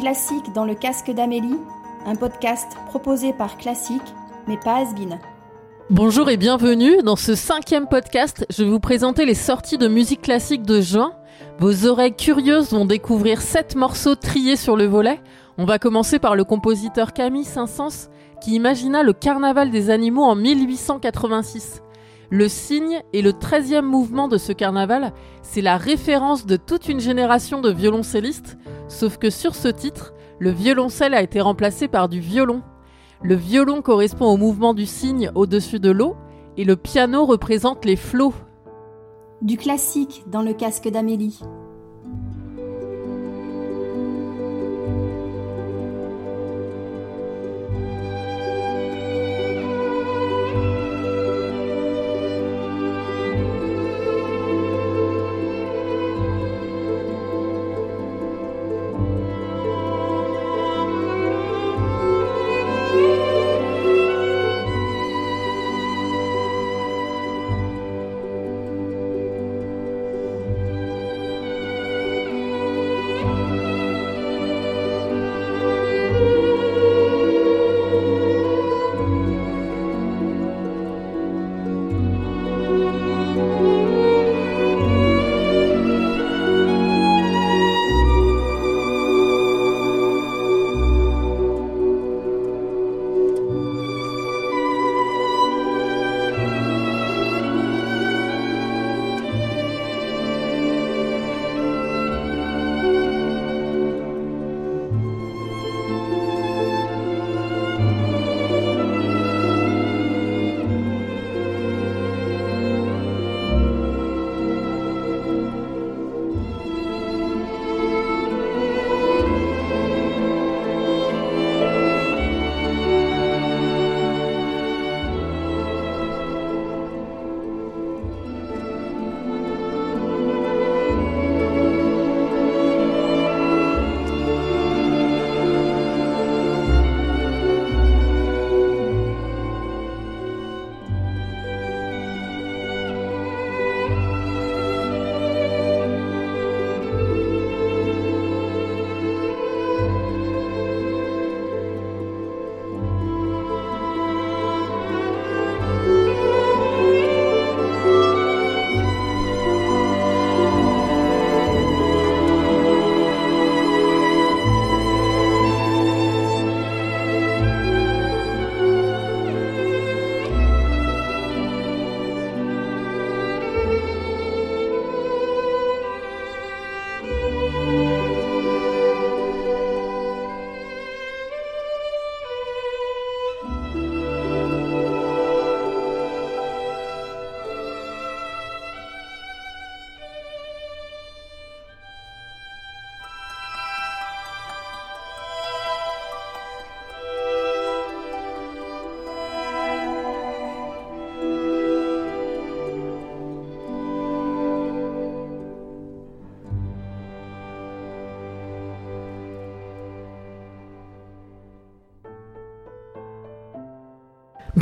classique dans le casque d'Amélie, un podcast proposé par Classique, mais pas Asbin. Bonjour et bienvenue dans ce cinquième podcast. Je vais vous présenter les sorties de musique classique de juin. Vos oreilles curieuses vont découvrir sept morceaux triés sur le volet. On va commencer par le compositeur Camille Saint-Saëns qui imagina le carnaval des animaux en 1886. Le cygne et le treizième mouvement de ce carnaval, c'est la référence de toute une génération de violoncellistes, sauf que sur ce titre, le violoncelle a été remplacé par du violon. Le violon correspond au mouvement du cygne au-dessus de l'eau, et le piano représente les flots. Du classique dans le casque d'Amélie.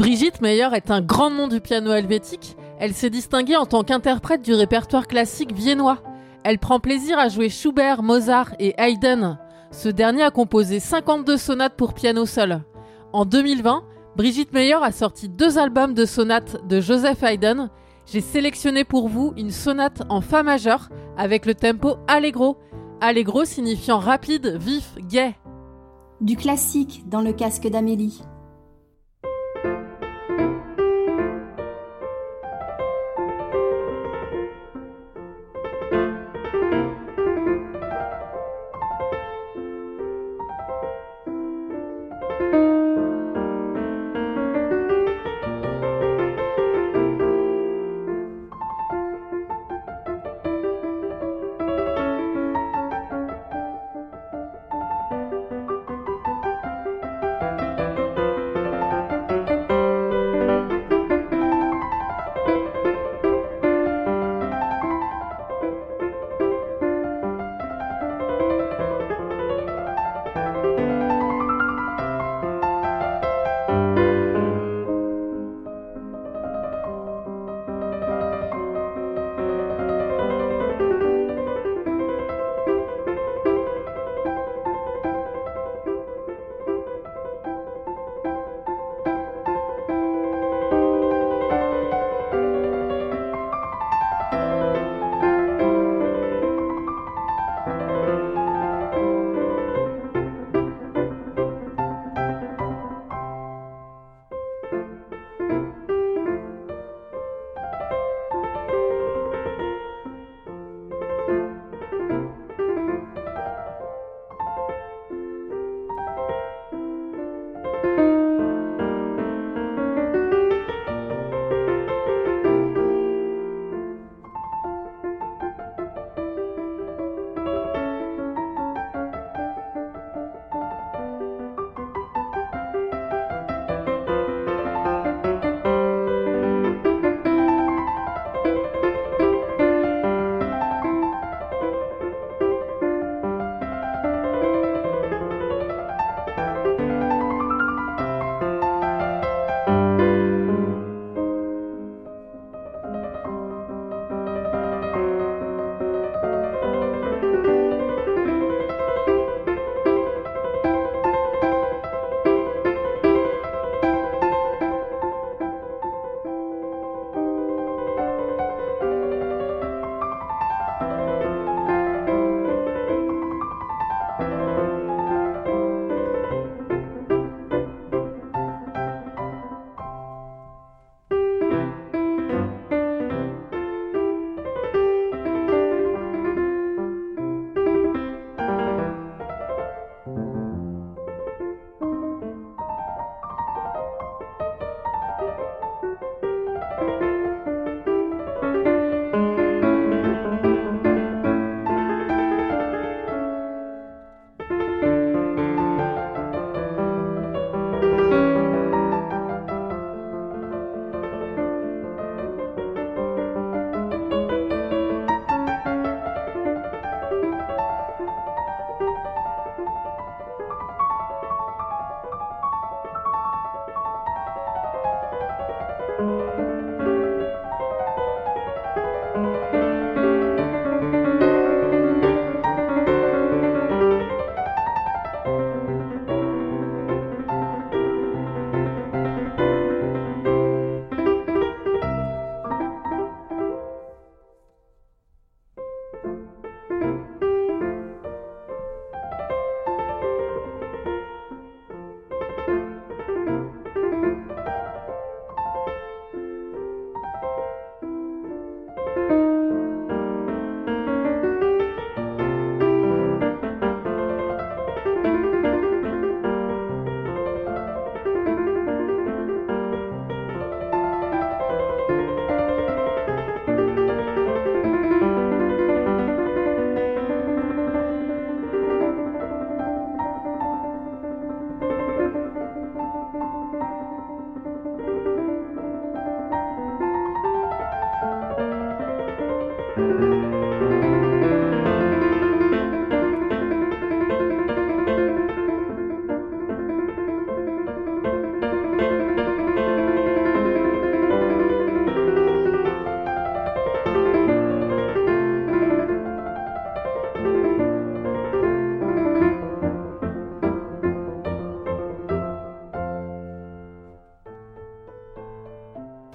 Brigitte Meyer est un grand nom du piano helvétique. Elle s'est distinguée en tant qu'interprète du répertoire classique viennois. Elle prend plaisir à jouer Schubert, Mozart et Haydn. Ce dernier a composé 52 sonates pour piano seul. En 2020, Brigitte Meyer a sorti deux albums de sonates de Joseph Haydn. J'ai sélectionné pour vous une sonate en fa majeur avec le tempo allegro. Allegro signifiant rapide, vif, gai. Du classique dans le casque d'Amélie.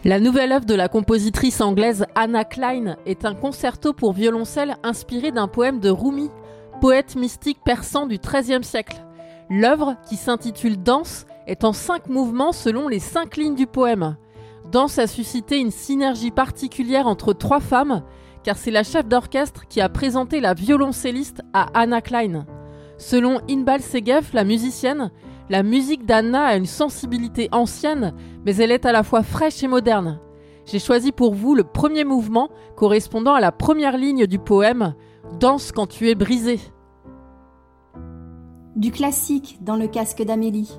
La nouvelle œuvre de la compositrice anglaise Anna Klein est un concerto pour violoncelle inspiré d'un poème de Rumi, poète mystique persan du XIIIe siècle. L'œuvre, qui s'intitule Danse, est en cinq mouvements selon les cinq lignes du poème. Danse a suscité une synergie particulière entre trois femmes, car c'est la chef d'orchestre qui a présenté la violoncelliste à Anna Klein. Selon Inbal Segev, la musicienne, la musique d'Anna a une sensibilité ancienne, mais elle est à la fois fraîche et moderne. J'ai choisi pour vous le premier mouvement correspondant à la première ligne du poème Danse quand tu es brisé. Du classique dans le casque d'Amélie.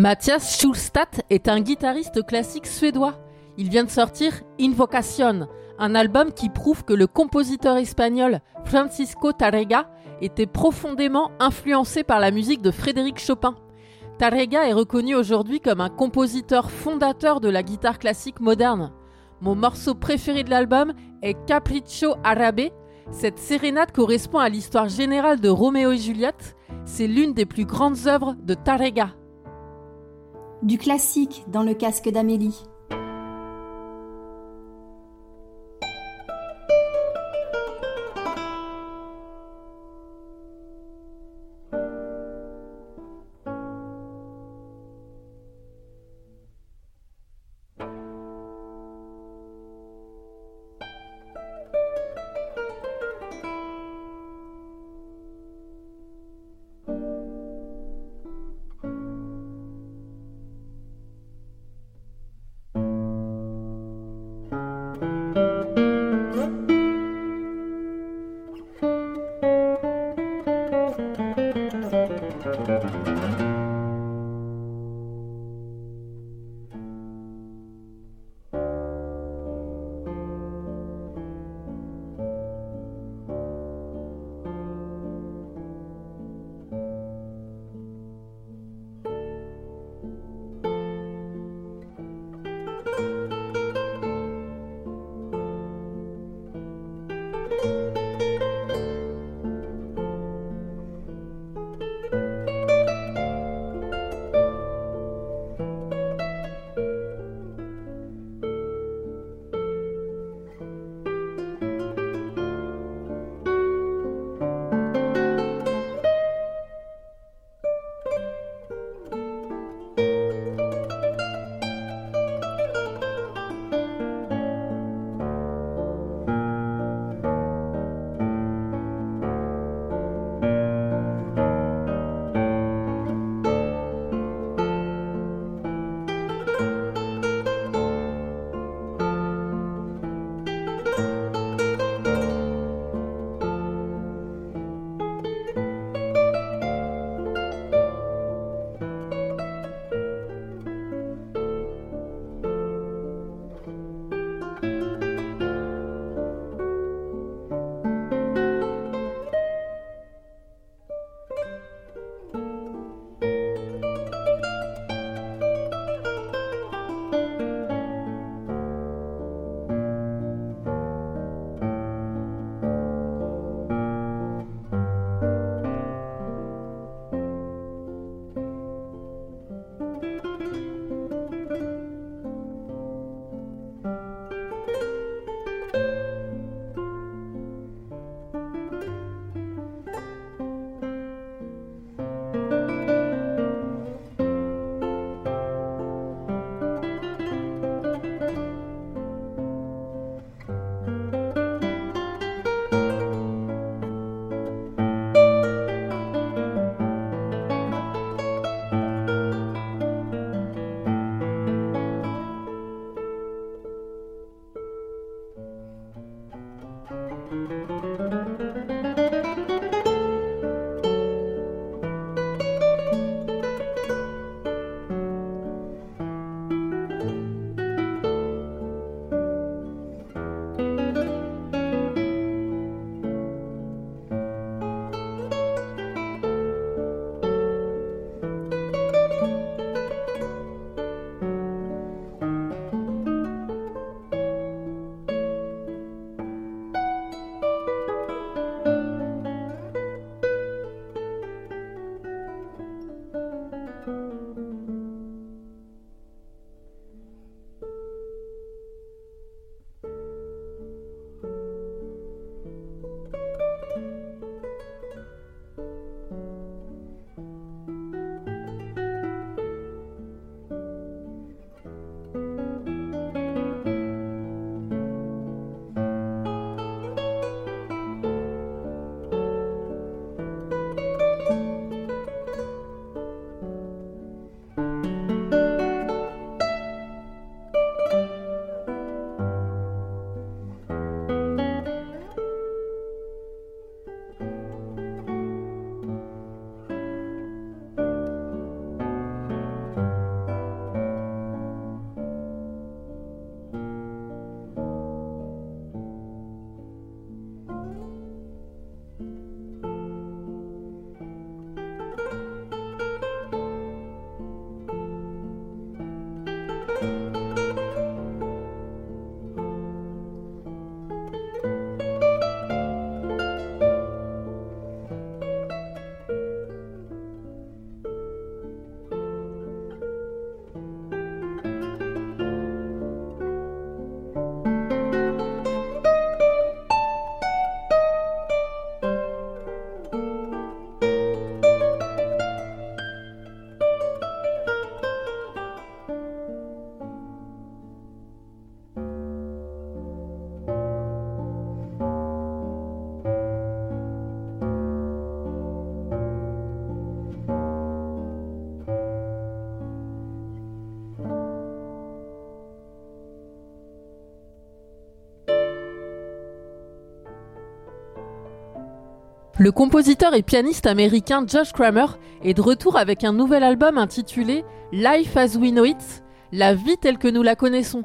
Mathias Schulstadt est un guitariste classique suédois. Il vient de sortir Invocation, un album qui prouve que le compositeur espagnol Francisco Tarrega était profondément influencé par la musique de Frédéric Chopin. Tarrega est reconnu aujourd'hui comme un compositeur fondateur de la guitare classique moderne. Mon morceau préféré de l'album est Capriccio Arabe. Cette sérénade correspond à l'histoire générale de Roméo et Juliette. C'est l'une des plus grandes œuvres de Tarrega. Du classique dans le casque d'Amélie. Le compositeur et pianiste américain Josh Kramer est de retour avec un nouvel album intitulé Life as We Know It, la vie telle que nous la connaissons.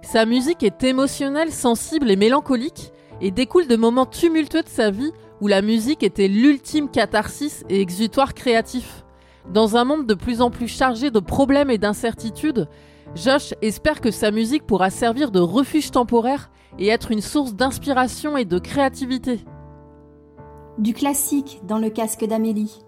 Sa musique est émotionnelle, sensible et mélancolique et découle de moments tumultueux de sa vie où la musique était l'ultime catharsis et exutoire créatif. Dans un monde de plus en plus chargé de problèmes et d'incertitudes, Josh espère que sa musique pourra servir de refuge temporaire et être une source d'inspiration et de créativité. Du classique dans le casque d'Amélie.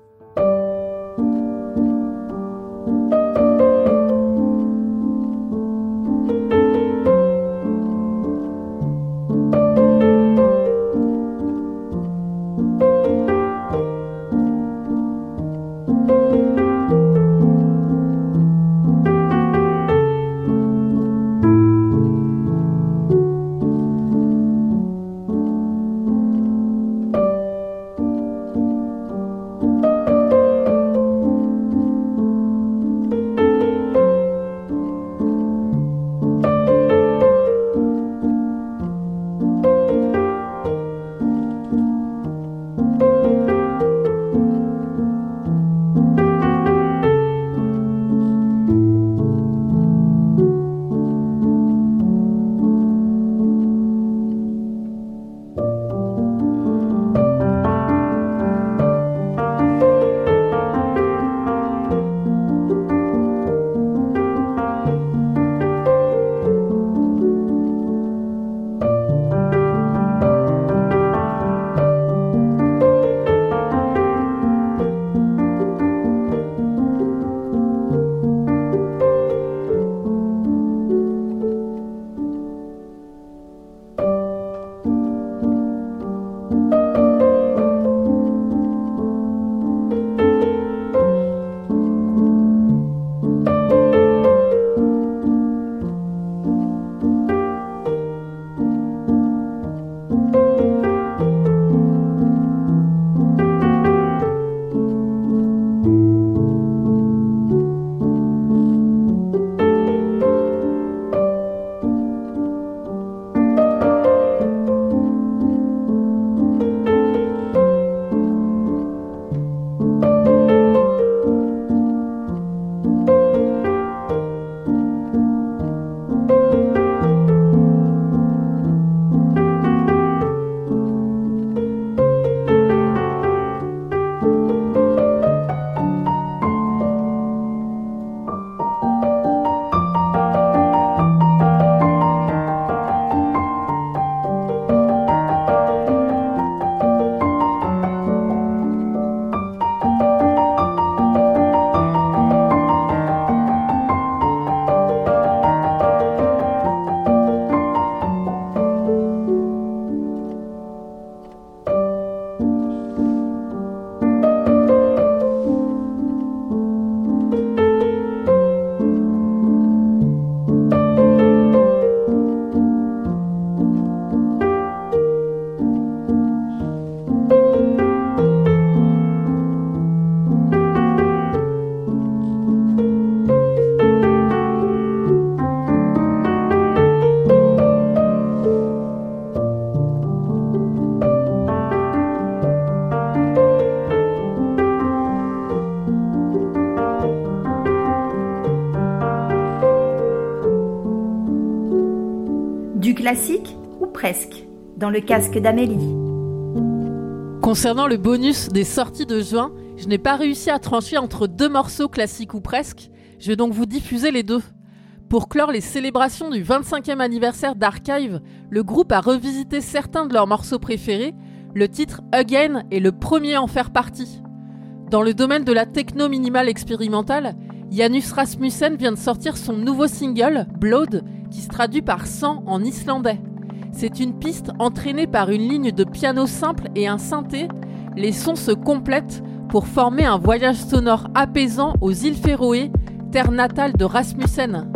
Le casque d'Amélie. Concernant le bonus des sorties de juin, je n'ai pas réussi à trancher entre deux morceaux classiques ou presque, je vais donc vous diffuser les deux. Pour clore les célébrations du 25e anniversaire d'Archive, le groupe a revisité certains de leurs morceaux préférés. Le titre Again est le premier à en faire partie. Dans le domaine de la techno minimale expérimentale, Janus Rasmussen vient de sortir son nouveau single, Blood, qui se traduit par sang en islandais. C'est une piste entraînée par une ligne de piano simple et un synthé. Les sons se complètent pour former un voyage sonore apaisant aux îles Féroé, terre natale de Rasmussen.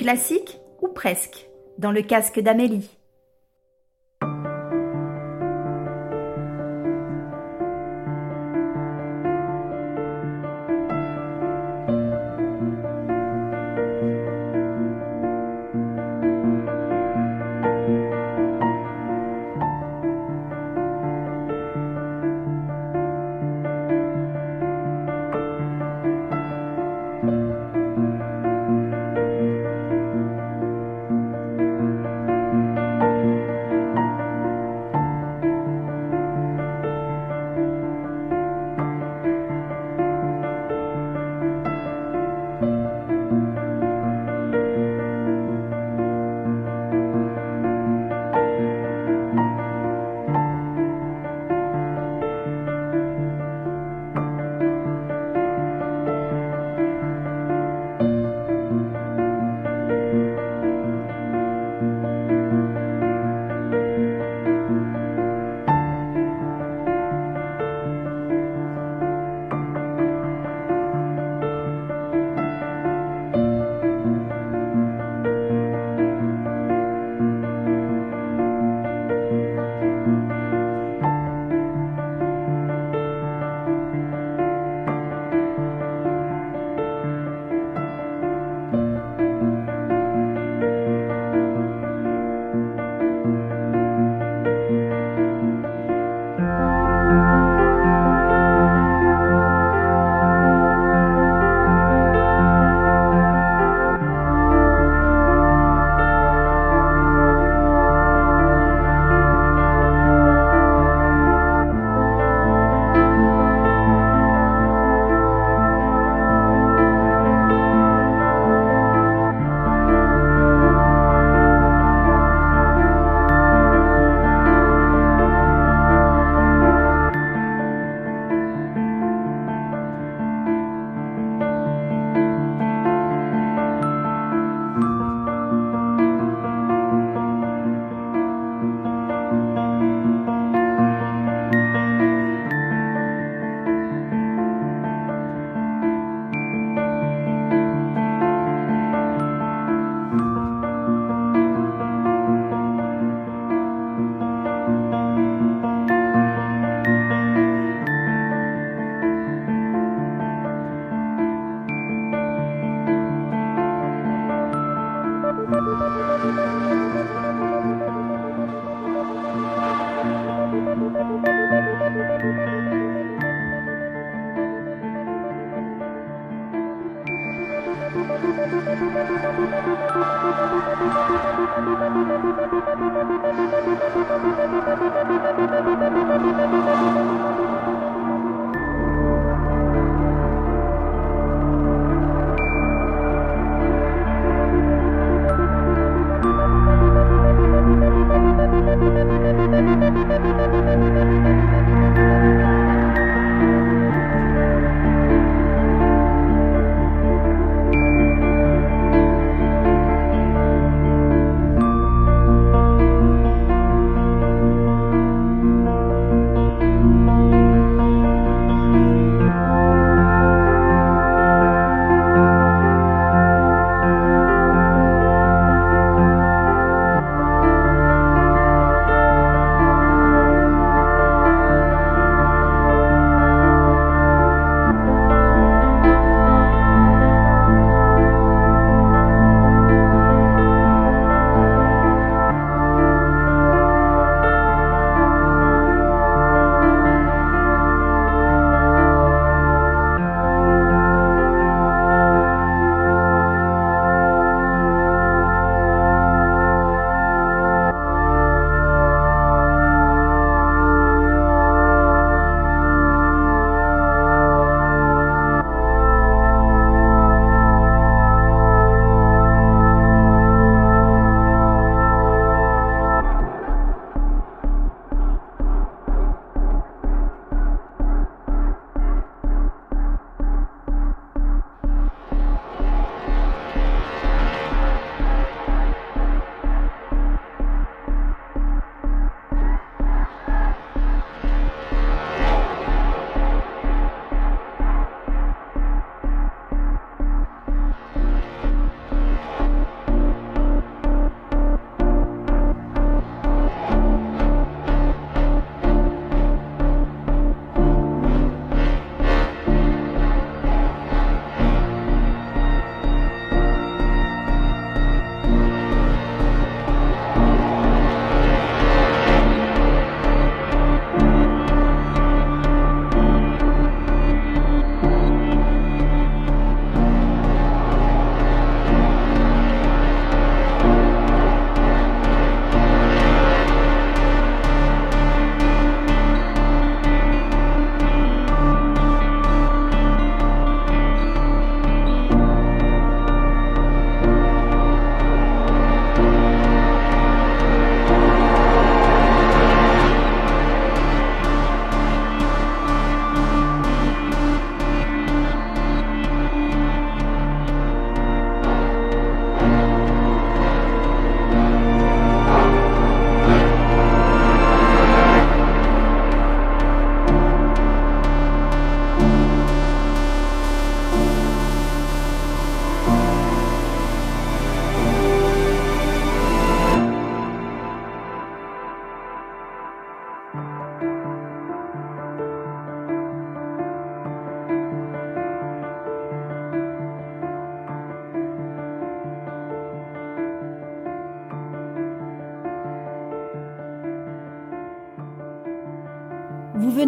Classique ou presque, dans le casque d'Amélie.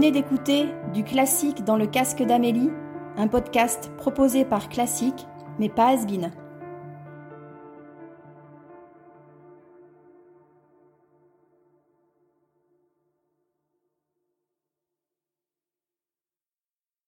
Venez d'écouter Du classique dans le casque d'Amélie, un podcast proposé par Classique, mais pas Asbin.